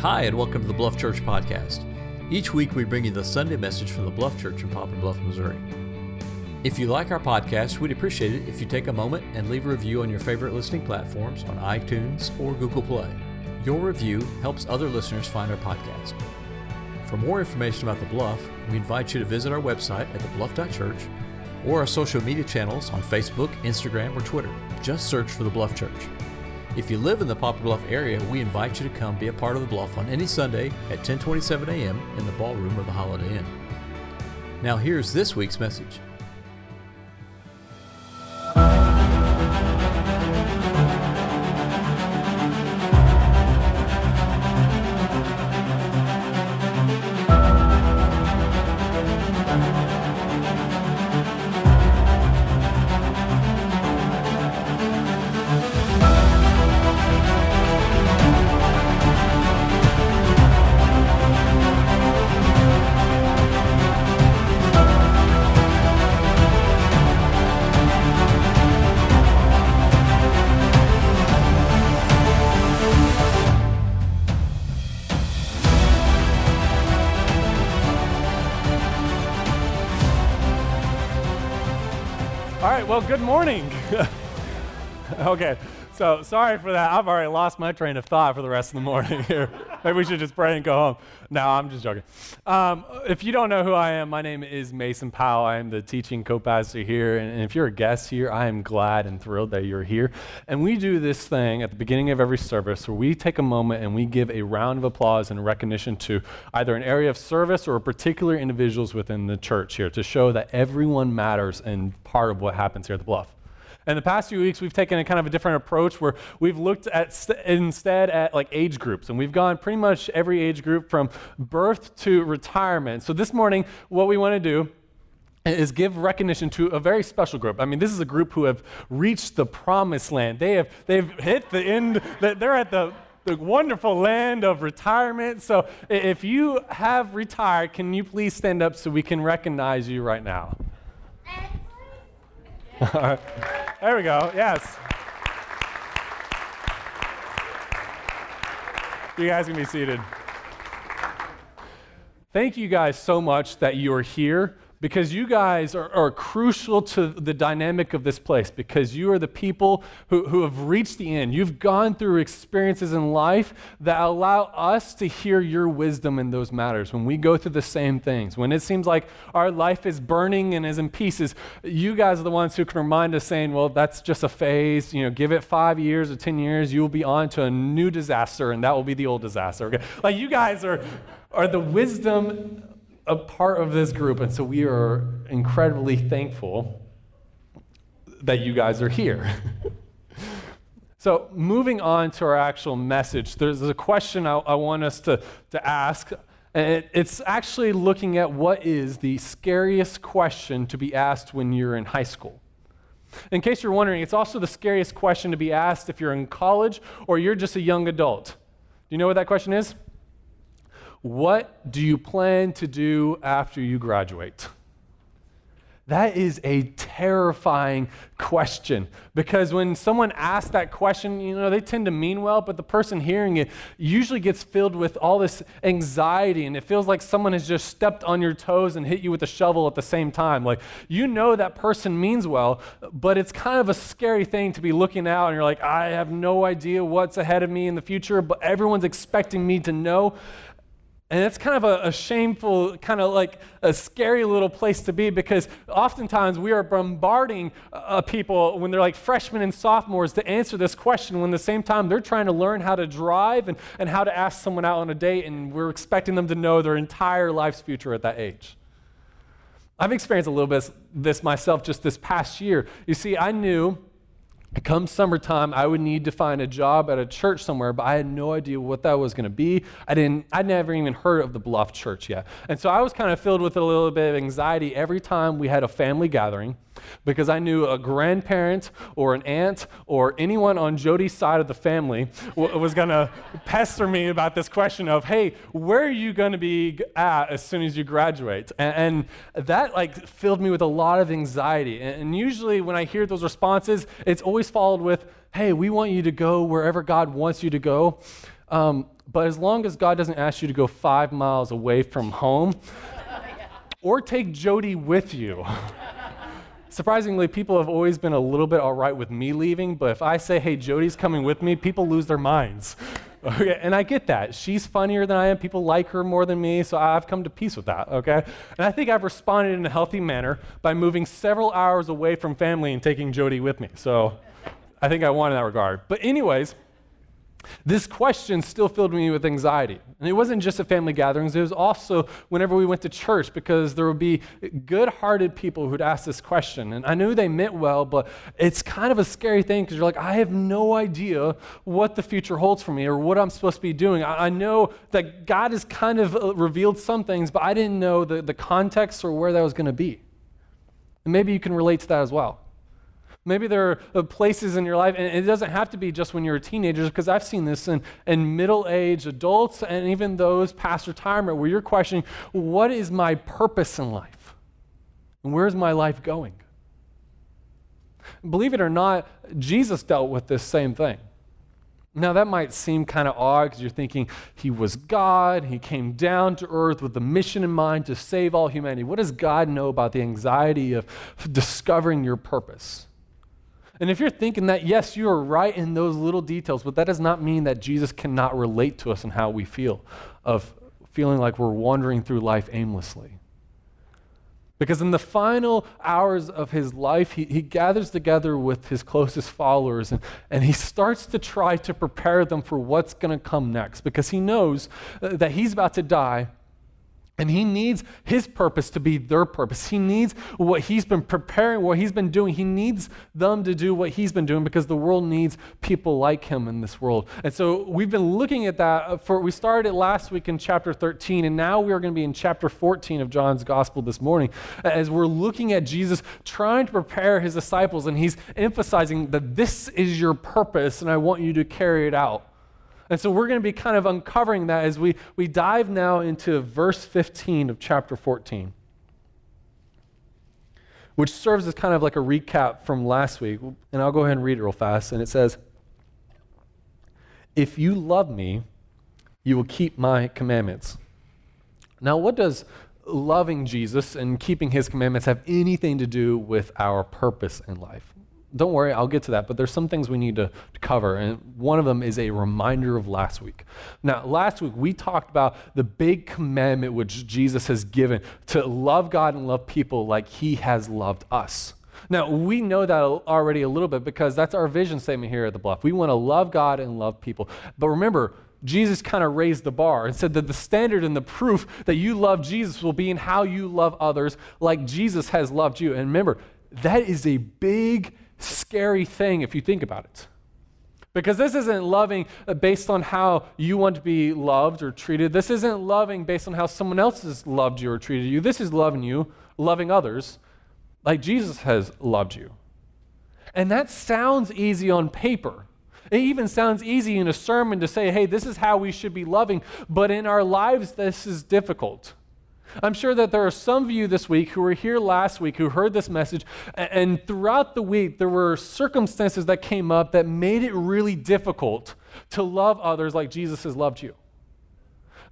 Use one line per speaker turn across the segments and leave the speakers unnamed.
Hi, and welcome to the Bluff Church Podcast. Each week we bring you the Sunday message from the Bluff Church in Poplar Bluff, Missouri. If you like our podcast, we'd appreciate it if you take a moment and leave a review on your favorite listening platforms on iTunes or Google Play. Your review helps other listeners find our podcast. For more information about The Bluff, we invite you to visit our website at thebluff.church or our social media channels on Facebook, Instagram, or Twitter. Just search for The Bluff Church. If you live in the Poplar Bluff area, we invite you to come be a part of the Bluff on any Sunday at 10:27 a.m. in the ballroom of the Holiday Inn. Now here's this week's message.
Well, good morning. okay, so sorry for that. I've already lost my train of thought for the rest of the morning here. Maybe we should just pray and go home. No, I'm just joking. Um, if you don't know who I am, my name is Mason Powell. I am the teaching co pastor here. And if you're a guest here, I am glad and thrilled that you're here. And we do this thing at the beginning of every service where we take a moment and we give a round of applause and recognition to either an area of service or particular individuals within the church here to show that everyone matters and part of what happens here at the Bluff. In the past few weeks, we've taken a kind of a different approach where we've looked at st- instead at like age groups, and we've gone pretty much every age group from birth to retirement. So this morning, what we want to do is give recognition to a very special group. I mean, this is a group who have reached the promised land. They have they've hit the end. They're at the the wonderful land of retirement. So if you have retired, can you please stand up so we can recognize you right now? There we go. Yes. You guys can be seated. Thank you guys so much that you are here because you guys are, are, crucial to the dynamic of this place because you are the people who, who have reached the end. You've gone through experiences in life that allow us to hear your wisdom in those matters. When we go through the same things, when it seems like our life is burning and is in pieces, you guys are the ones who can remind us saying, well, that's just a phase. You know, give it five years or 10 years, you will be on to a new disaster and that will be the old disaster. Okay? Like you guys are, are the wisdom a part of this group, and so we are incredibly thankful that you guys are here. so, moving on to our actual message, there's a question I, I want us to, to ask. And it, it's actually looking at what is the scariest question to be asked when you're in high school. In case you're wondering, it's also the scariest question to be asked if you're in college or you're just a young adult. Do you know what that question is? What do you plan to do after you graduate? That is a terrifying question because when someone asks that question, you know, they tend to mean well, but the person hearing it usually gets filled with all this anxiety and it feels like someone has just stepped on your toes and hit you with a shovel at the same time. Like, you know that person means well, but it's kind of a scary thing to be looking out and you're like, I have no idea what's ahead of me in the future, but everyone's expecting me to know. And it's kind of a, a, shameful, kind of like a scary little place to be because oftentimes we are bombarding uh, people when they're like freshmen and sophomores to answer this question when at the same time they're trying to learn how to drive and, and how to ask someone out on a date, and we're expecting them to know their entire life's future at that age. I've experienced a little bit this myself just this past year. You see, I knew Come summertime, I would need to find a job at a church somewhere, but I had no idea what that was going to be. I didn't, I'd never even heard of the Bluff Church yet. And so I was kind of filled with a little bit of anxiety every time we had a family gathering because I knew a grandparent or an aunt or anyone on Jody's side of the family was going to pester me about this question of, hey, where are you going to be at as soon as you graduate? And, and, that like filled me with a lot of anxiety. And, and usually when I hear those responses, it's always followed with, hey, we want you to go wherever God wants you to go. Um, but as long as God doesn't ask you to go five miles away from home or take Jody with you. Surprisingly, people have always been a little bit all right with me leaving, but if I say, hey, Jody's coming with me, people lose their minds. Okay, and I get that. She's funnier than I am. People like her more than me, so I've come to peace with that, okay? And I think I've responded in a healthy manner by moving several hours away from family and taking Jody with me. So I think I won in that regard. But, anyways, this question still filled me with anxiety. And it wasn't just at family gatherings, it was also whenever we went to church because there would be good hearted people who'd ask this question. And I knew they meant well, but it's kind of a scary thing because you're like, I have no idea what the future holds for me or what I'm supposed to be doing. I, know that God has kind of uh, revealed some things, but I didn't know the, the context or where that was going to be. And maybe you can relate to that as well. Maybe there are uh, places in your life, and it doesn't have to be just when you're a teenager, because I've seen this in, in middle age adults and even those past retirement, where you're questioning, what is my purpose in life? And where's my life going? Believe it or not, Jesus dealt with this same thing. Now, that might seem kind of odd because you're thinking he was God, he came down to earth with the mission in mind to save all humanity. What does God know about the anxiety of discovering your purpose? And if you're thinking that, yes, you are right in those little details, but that does not mean that Jesus cannot relate to us and how we feel, of feeling like we're wandering through life aimlessly. Because in the final hours of his life, he, he gathers together with his closest followers and, and he starts to try to prepare them for what's going to come next because he knows uh, that he's about to die and he needs his purpose to be their purpose. He needs what he's been preparing, what he's been doing. He needs them to do what he's been doing because the world needs people like him in this world. And so we've been looking at that for we started it last week in chapter 13 and now we are going to be in chapter 14 of John's gospel this morning as we're looking at Jesus trying to prepare his disciples and he's emphasizing that this is your purpose and I want you to carry it out. And so we're going to be kind of uncovering that as we, we dive now into verse 15 of chapter 14, which serves as kind of like a recap from last week. And I'll go ahead and read it real fast. And it says, If you love me, you will keep my commandments. Now, what does loving Jesus and keeping his commandments have anything to do with our purpose in life? Don't worry, I'll get to that, but there's some things we need to, to, cover. And one of them is a reminder of last week. Now, last week we talked about the big commandment which Jesus has given to love God and love people like he has loved us. Now, we know that already a little bit because that's our vision statement here at the Bluff. We want to love God and love people. But remember, Jesus kind of raised the bar and said that the standard and the proof that you love Jesus will be in how you love others like Jesus has loved you. And remember, that is a big scary thing if you think about it. Because this isn't loving uh, based on how you want to be loved or treated. This isn't loving based on how someone else has loved you or treated you. This is loving you, loving others like Jesus has loved you. And that sounds easy on paper. It even sounds easy in a sermon to say, hey, this is how we should be loving. But in our lives, this is difficult. I'm sure that there are some of you this week who were here last week who heard this message, and throughout the week, there were circumstances that came up that made it really difficult to love others like Jesus has loved you.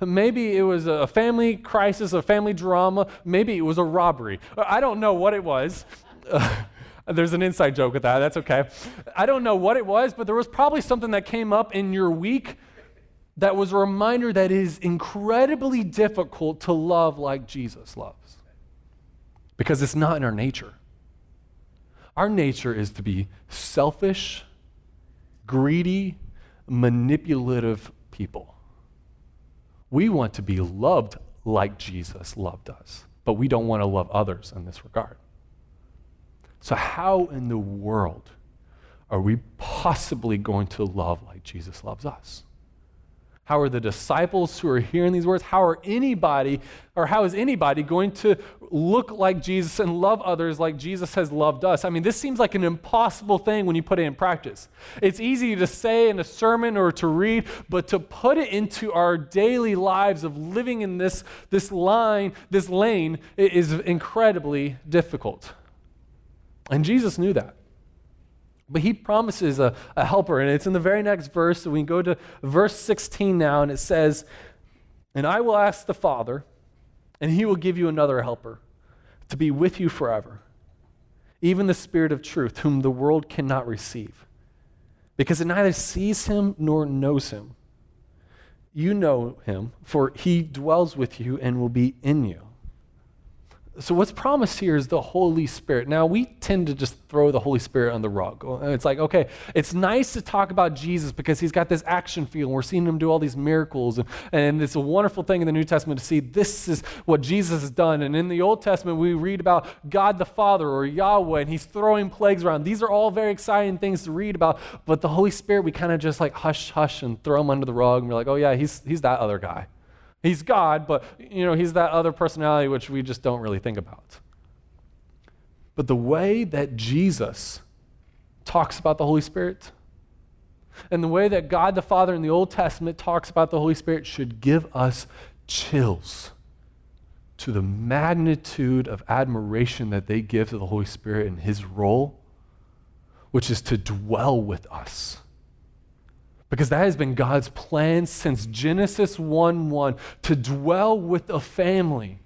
Maybe it was a family crisis, a family drama. Maybe it was a robbery. I don't know what it was. There's an inside joke with that. That's okay. I don't know what it was, but there was probably something that came up in your week that was a reminder that it is incredibly difficult to love like Jesus loves because it's not in our nature. Our nature is to be selfish, greedy, manipulative people. We want to be loved like Jesus loved us, but we don't want to love others in this regard. So, how in the world are we possibly going to love like Jesus loves us? How are the disciples who are hearing these words? How are anybody, or how is anybody going to look like Jesus and love others like Jesus has loved us? I mean, this seems like an impossible thing when you put it in practice. It's easy to say in a sermon or to read, but to put it into our daily lives of living in this, this line, this lane, is incredibly difficult. And Jesus knew that. But he promises a, a helper, and it's in the very next verse. So we go to verse 16 now, and it says, And I will ask the Father, and he will give you another helper to be with you forever, even the Spirit of truth, whom the world cannot receive, because it neither sees him nor knows him. You know him, for he dwells with you and will be in you. So, what's promised here is the Holy Spirit. Now, we tend to just throw the Holy Spirit on the rug. It's like, okay, it's nice to talk about Jesus because he's got this action feel, and we're seeing him do all these miracles. And, and it's a wonderful thing in the New Testament to see this is what Jesus has done. And in the Old Testament, we read about God the Father or Yahweh, and he's throwing plagues around. These are all very exciting things to read about. But the Holy Spirit, we kind of just like hush, hush, and throw him under the rug. And we're like, oh, yeah, he's, he's that other guy. He's God, but you know, he's that other personality which we just don't really think about. But the way that Jesus talks about the Holy Spirit and the way that God the Father in the Old Testament talks about the Holy Spirit should give us chills to the magnitude of admiration that they give to the Holy Spirit and his role, which is to dwell with us because that has been God's plan since Genesis 1 1 to dwell with a family.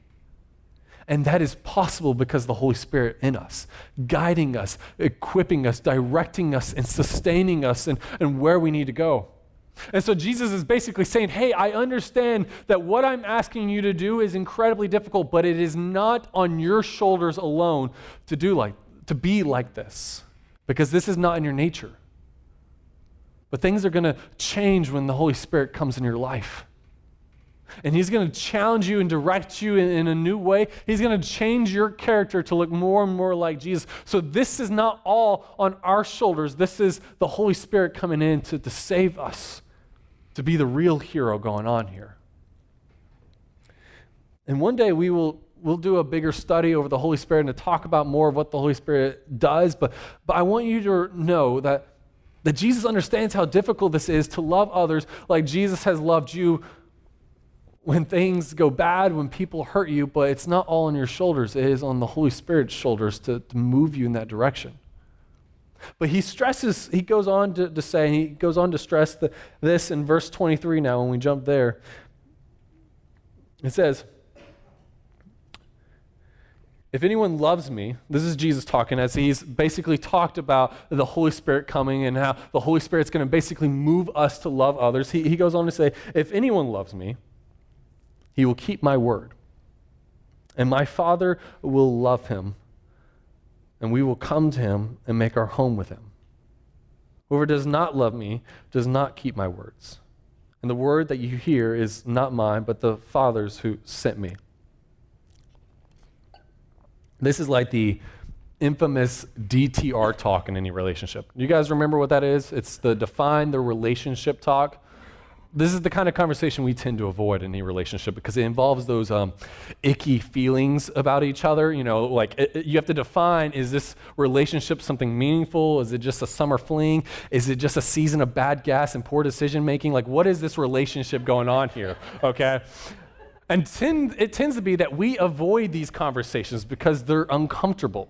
And that is possible because the Holy Spirit in us, guiding us, equipping us, directing us, and sustaining us and, and where we need to go. And so Jesus is basically saying, Hey, I understand that what I'm asking you to do is incredibly difficult, but it is not on your shoulders alone to do like to be like this. Because this is not in your nature. But things are going to change when the Holy Spirit comes in your life. And He's going to challenge you and direct you in, in a new way. He's going to change your character to look more and more like Jesus. So, this is not all on our shoulders. This is the Holy Spirit coming in to, to save us, to be the real hero going on here. And one day we will we'll do a bigger study over the Holy Spirit and to talk about more of what the Holy Spirit does. But, but I want you to know that that Jesus understands how difficult this is to love others like Jesus has loved you when things go bad, when people hurt you, but it's not all on your shoulders. It is on the Holy Spirit's shoulders to, to move you in that direction. But he stresses, he goes on to, to say, he goes on to stress the, this in verse 23 now when we jump there. It says, if anyone loves me, this is Jesus talking as he's basically talked about the Holy Spirit coming and how the Holy Spirit's going to basically move us to love others. He, he goes on to say, If anyone loves me, he will keep my word. And my Father will love him, and we will come to him and make our home with him. Whoever does not love me does not keep my words. And the word that you hear is not mine, but the Father's who sent me. This is like the infamous DTR talk in any relationship. You guys remember what that is? It's the define the relationship talk. This is the kind of conversation we tend to avoid in any relationship because it involves those um, icky feelings about each other. You know, like it, it, you have to define is this relationship something meaningful? Is it just a summer fling? Is it just a season of bad gas and poor decision making? Like, what is this relationship going on here? Okay. And tend, it tends to be that we avoid these conversations because they're uncomfortable.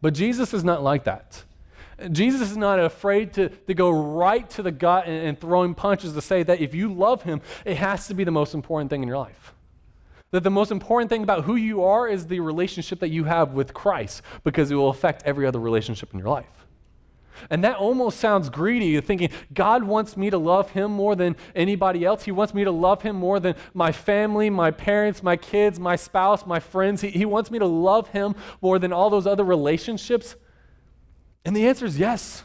But Jesus is not like that. Jesus is not afraid to, to go right to the gut and, and throwing punches to say that if you love him, it has to be the most important thing in your life. That the most important thing about who you are is the relationship that you have with Christ because it will affect every other relationship in your life. And that almost sounds greedy, thinking God wants me to love him more than anybody else. He wants me to love him more than my family, my parents, my kids, my spouse, my friends. He, he wants me to love him more than all those other relationships. And the answer is yes.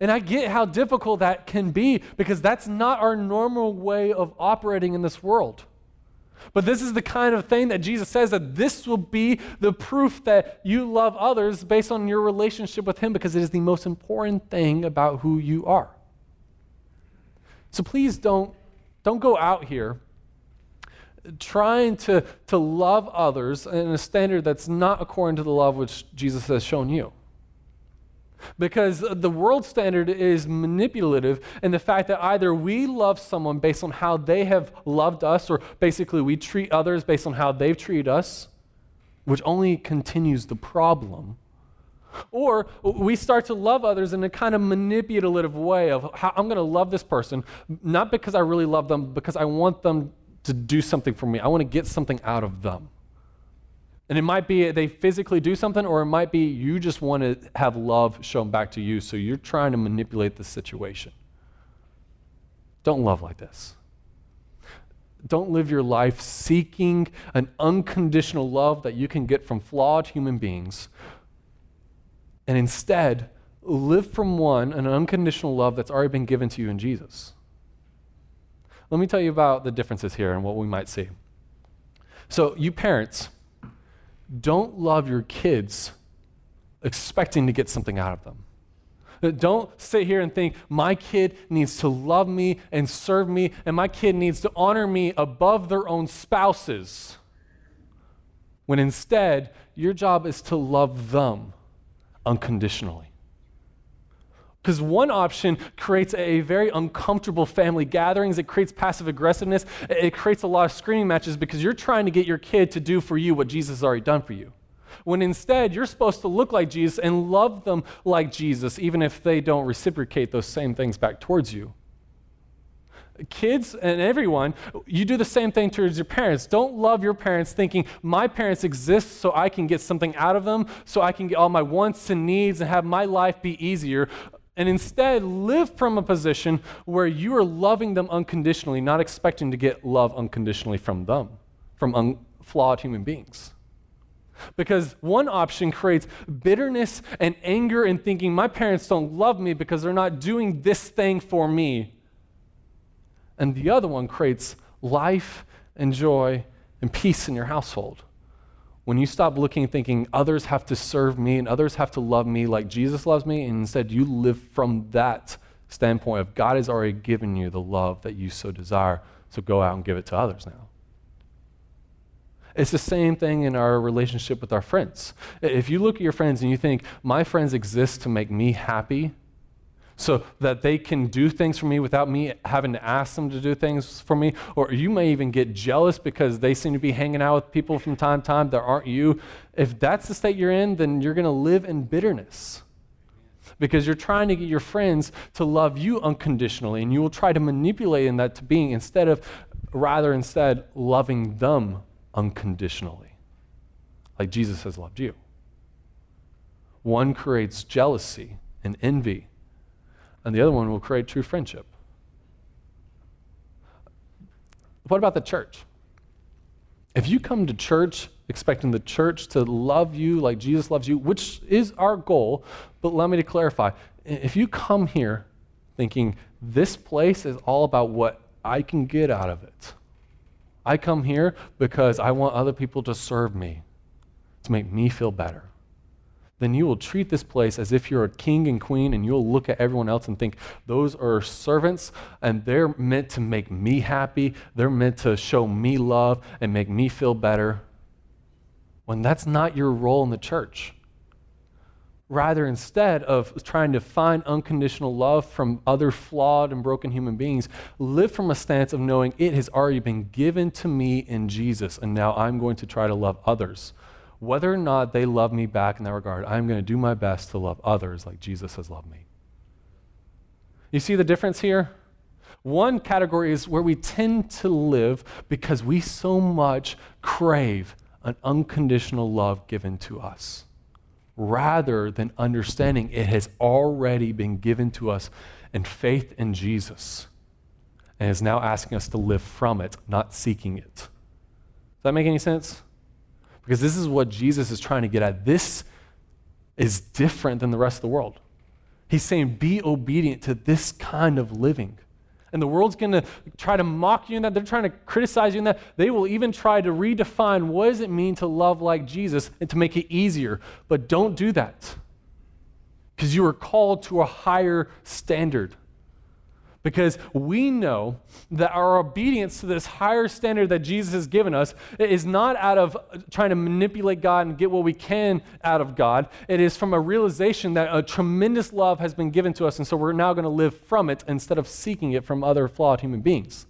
And I get how difficult that can be because that's not our normal way of operating in this world. But this is the kind of thing that Jesus says that this will be the proof that you love others based on your relationship with Him because it is the most important thing about who you are. So please don't, don't go out here trying to, to love others in a standard that's not according to the love which Jesus has shown you. Because the world standard is manipulative in the fact that either we love someone based on how they have loved us, or basically we treat others based on how they've treated us, which only continues the problem, Or we start to love others in a kind of manipulative way of how I'm going to love this person, not because I really love them, because I want them to do something for me. I want to get something out of them. And it might be they physically do something, or it might be you just want to have love shown back to you, so you're trying to manipulate the situation. Don't love like this. Don't live your life seeking an unconditional love that you can get from flawed human beings. And instead, live from one, an unconditional love that's already been given to you in Jesus. Let me tell you about the differences here and what we might see. So, you parents, don't love your kids expecting to get something out of them. Uh, don't sit here and think, my kid needs to love me and serve me, and my kid needs to honor me above their own spouses. When instead, your job is to love them unconditionally. Because one option creates a very uncomfortable family gatherings. It creates passive aggressiveness. It creates a lot of screaming matches because you're trying to get your kid to do for you what Jesus has already done for you. When instead, you're supposed to look like Jesus and love them like Jesus, even if they don't reciprocate those same things back towards you. Kids and everyone, you do the same thing towards your parents. Don't love your parents thinking, my parents exist so I can get something out of them, so I can get all my wants and needs and have my life be easier and instead live from a position where you are loving them unconditionally, not expecting to get love unconditionally from them, from un- flawed human beings. Because one option creates bitterness and anger and thinking, my parents don't love me because they're not doing this thing for me. And the other one creates life and joy and peace in your household. When you stop looking thinking others have to serve me and others have to love me like Jesus loves me, and instead you live from that standpoint of God has already given you the love that you so desire, so go out and give it to others now. It's the same thing in our relationship with our friends. If you look at your friends and you think, my friends exist to make me happy, so that they can do things for me without me having to ask them to do things for me. Or you may even get jealous because they seem to be hanging out with people from time to time that aren't you. If that's the state you're in, then you're going to live in bitterness because you're trying to get your friends to love you unconditionally and you will try to manipulate in that to being instead of rather instead loving them unconditionally like Jesus has loved you. One creates jealousy and envy and the other one will create true friendship. What about the church? If you come to church expecting the church to love you like Jesus loves you, which is our goal, but allow me to clarify. If you come here thinking this place is all about what I can get out of it, I come here because I want other people to serve me, to make me feel better then you will treat this place as if you're a king and queen, and you'll look at everyone else and think, those are servants, and they're meant to make me happy. They're meant to show me love and make me feel better. When that's not your role in the church. Rather, instead of trying to find unconditional love from other flawed and broken human beings, live from a stance of knowing it has already been given to me in Jesus, and now I'm going to try to love others whether or not they love me back in that regard, I'm going to do my best to love others like Jesus has loved me. You see the difference here? One category is where we tend to live because we so much crave an unconditional love given to us, rather than understanding it has already been given to us in faith in Jesus and is now asking us to live from it, not seeking it. Does that make any sense? Because this is what Jesus is trying to get at. This is different than the rest of the world. He's saying, be obedient to this kind of living. And the world's going to try to mock you in that. They're trying to criticize you in that. They will even try to redefine what does it mean to love like Jesus and to make it easier. But don't do that. Because you are called to a higher standard because we know that our obedience to this higher standard that Jesus has given us is not out of trying to manipulate God and get what we can out of God. It is from a realization that a tremendous love has been given to us, and so we're now going to live from it instead of seeking it from other flawed human beings.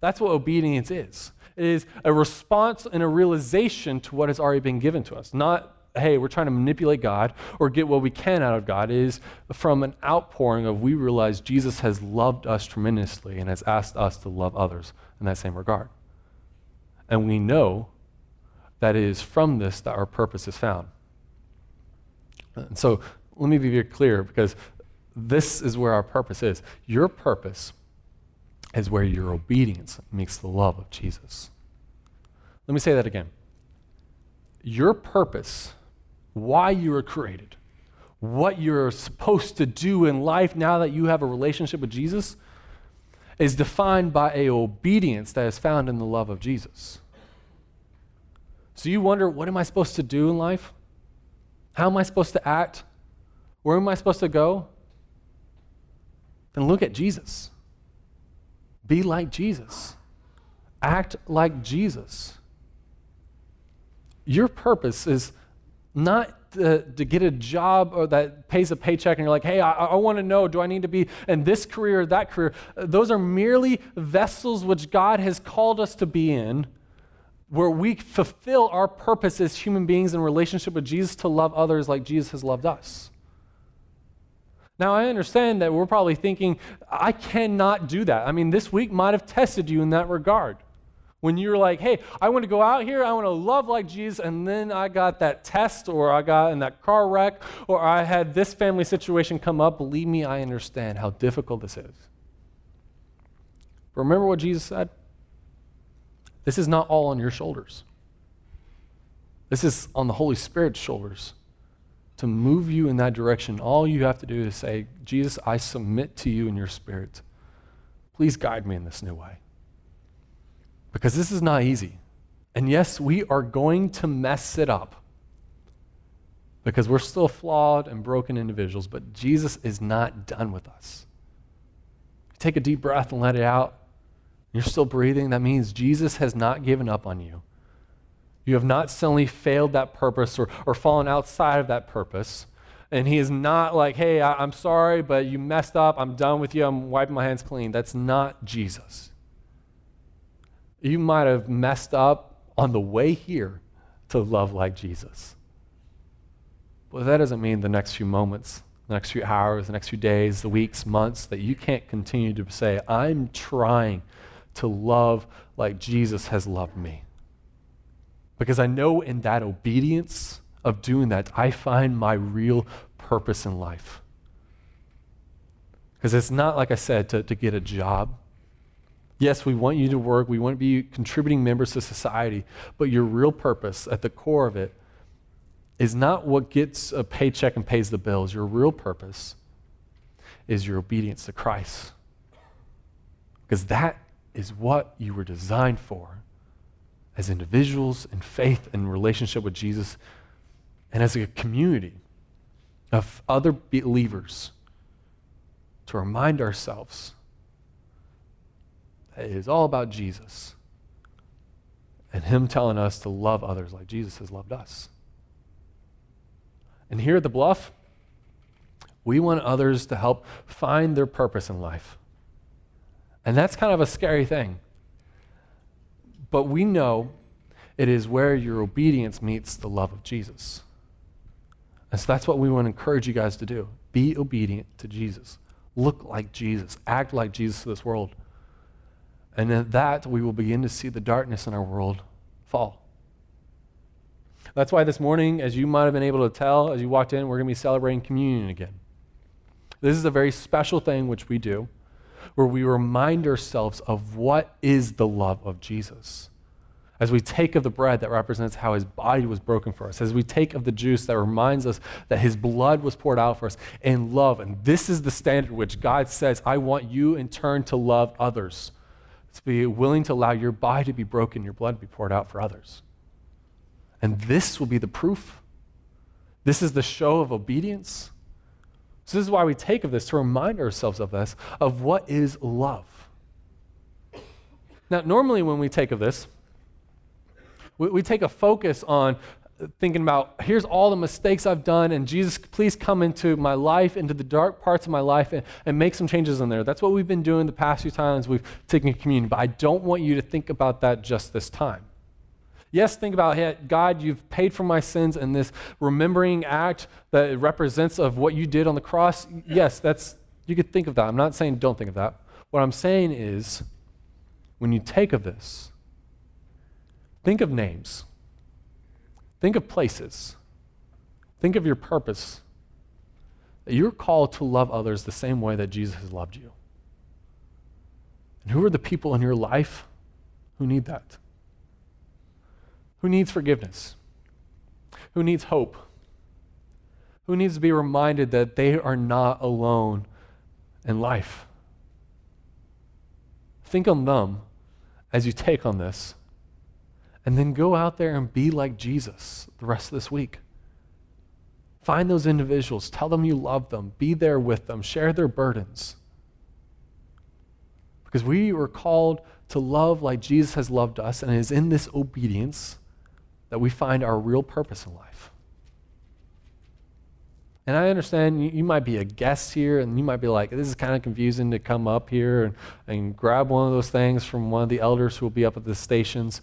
That's what obedience is. It is a response and a realization to what has already been given to us, not hey, we're trying to manipulate God or get what we can out of God. Is from an outpouring of we realize Jesus has loved us tremendously and has asked us to love others in that same regard. And we know that it is from this that our purpose is found. And so let me be very clear because this is where our purpose is. Your purpose is where your obedience meets the love of Jesus. Let me say that again. Your purpose, why you were created, what you're supposed to do in life now that you have a relationship with Jesus, is defined by a obedience that is found in the love of Jesus. So you wonder, what am I supposed to do in life? How am I supposed to act? Where am I supposed to go? Then look at Jesus. Be like Jesus. Act like Jesus. Your purpose is not to, to, get a job or that pays a paycheck and you're like, hey, I, I want to know, do I need to be in this career or that career? Uh, those are merely vessels which God has called us to be in, where we fulfill our purpose as human beings in relationship with Jesus to love others like Jesus has loved us. Now, I understand that we're probably thinking, I cannot do that. I mean, this week might have tested you in that regard. When you're like, hey, I want to go out here, I want to love like Jesus, and then I got that test, or I got in that car wreck, or I had this family situation come up, believe me, I understand how difficult this is. Remember what Jesus said? This is not all on your shoulders. This is on the Holy Spirit's shoulders to move you in that direction, all you have to do is say, Jesus, I submit to you in your spirit. Please guide me in this new way. Because this is not easy. And yes, we are going to mess it up because we're still flawed and broken individuals, but Jesus is not done with us. Take a deep breath and let it out. You're still breathing. That means Jesus has not given up on you. You have not suddenly failed that purpose or, or fallen outside of that purpose. And he is not like, hey, I, I'm sorry, but you messed up. I'm done with you. I'm wiping my hands clean. That's not Jesus. You might have messed up on the way here to love like Jesus. But that doesn't mean the next few moments, the next few hours, the next few days, the weeks, months, that you can't continue to say, I'm trying to love like Jesus has loved me. Because I know in that obedience of doing that, I find my real purpose in life. Because it's not, like I said, to, to get a job. Yes, we want you to work, we want to be contributing members to society, but your real purpose at the core of it is not what gets a paycheck and pays the bills. Your real purpose is your obedience to Christ. Because that is what you were designed for as individuals in faith and relationship with Jesus, and as a community of other believers to remind ourselves it is all about Jesus and Him telling us to love others like Jesus has loved us. And here at the Bluff, we want others to help find their purpose in life. And that's kind of a scary thing but we know it is where your obedience meets the love of Jesus. And so that's what we want to encourage you guys to do. Be obedient to Jesus. Look like Jesus. Act like Jesus to this world. And that, we will begin to see the darkness in our world fall. That's why this morning, as you might have been able to tell as you walked in, we're going to be celebrating communion again. This is a very special thing which we do where we remind ourselves of what is the love of Jesus. As we take of the bread that represents how his body was broken for us, as we take of the juice that reminds us that his blood was poured out for us in love. And this is the standard which God says, I want you in turn to love others, to be willing to allow your body to be broken, your blood to be poured out for others. And this will be the proof. This is the show of obedience. So, this is why we take of this to remind ourselves of this, of what is love. Now, normally when we take of this, we, we take a focus on thinking about here's all the mistakes I've done, and Jesus, please come into my life, into the dark parts of my life, and, and make some changes in there. That's what we've been doing the past few times we've taken communion. But I don't want you to think about that just this time. Yes, think about hey, God, you've paid for my sins and this remembering act that it represents of what you did on the cross. Yes, that's you could think of that. I'm not saying don't think of that. What I'm saying is when you take of this, think of names. Think of places. Think of your purpose. You're called to love others the same way that Jesus has loved you. And who are the people in your life who need that? Who needs forgiveness? Who needs hope? Who needs to be reminded that they are not alone in life? Think on them as you take on this, and then go out there and be like Jesus the rest of this week. Find those individuals, tell them you love them, be there with them, share their burdens. Because we were called to love like Jesus has loved us, and it is in this obedience that we find our real purpose in life. And I understand you, you, might be a guest here and you might be like, this is kind of confusing to come up here and, and grab one of those things from one of the elders who will be up at the stations.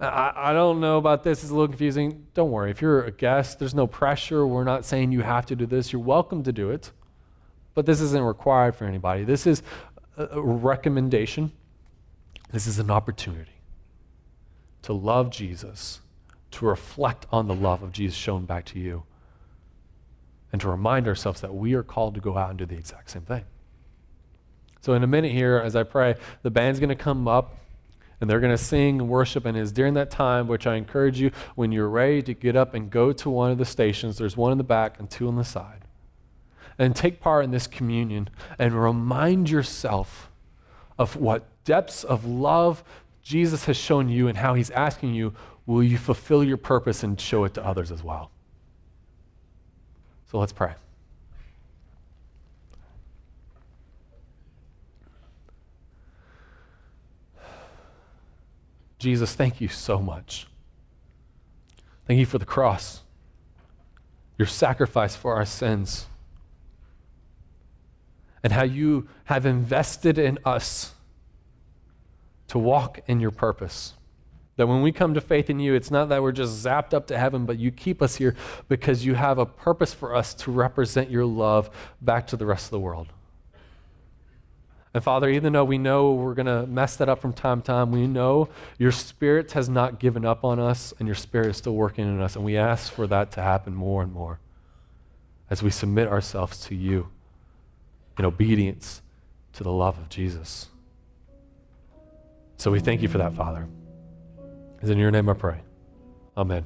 I, I don't know about this, it's a little confusing. Don't worry, if you're a guest, there's no pressure. We're not saying you have to do this. You're welcome to do it, but this isn't required for anybody. This is a, a recommendation, this is an opportunity to love Jesus to reflect on the love of Jesus shown back to you, and to remind ourselves that we are called to go out and do the exact same thing. So, in a minute here, as I pray, the band's going to come up and they're going to sing and worship. And it's during that time, which I encourage you, when you're ready to get up and go to one of the stations, there's one in the back and two on the side, and take part in this communion and remind yourself of what depths of love Jesus has shown you and how he's asking you, will you fulfill your purpose and show it to others as well? So let's pray. Jesus, thank you so much. Thank you for the cross, your sacrifice for our sins, and how you have invested in us to walk in your purpose. That when we come to faith in you, it's not that we're just zapped up to heaven, but you keep us here because you have a purpose for us to represent your love back to the rest of the world. And Father, even though we know we're going to mess that up from time to time, we know your Spirit has not given up on us and your Spirit is still working in us. And we ask for that to happen more and more as we submit ourselves to you in obedience to the love of Jesus. So we thank you for that, Father. It's in your name I pray. Amen.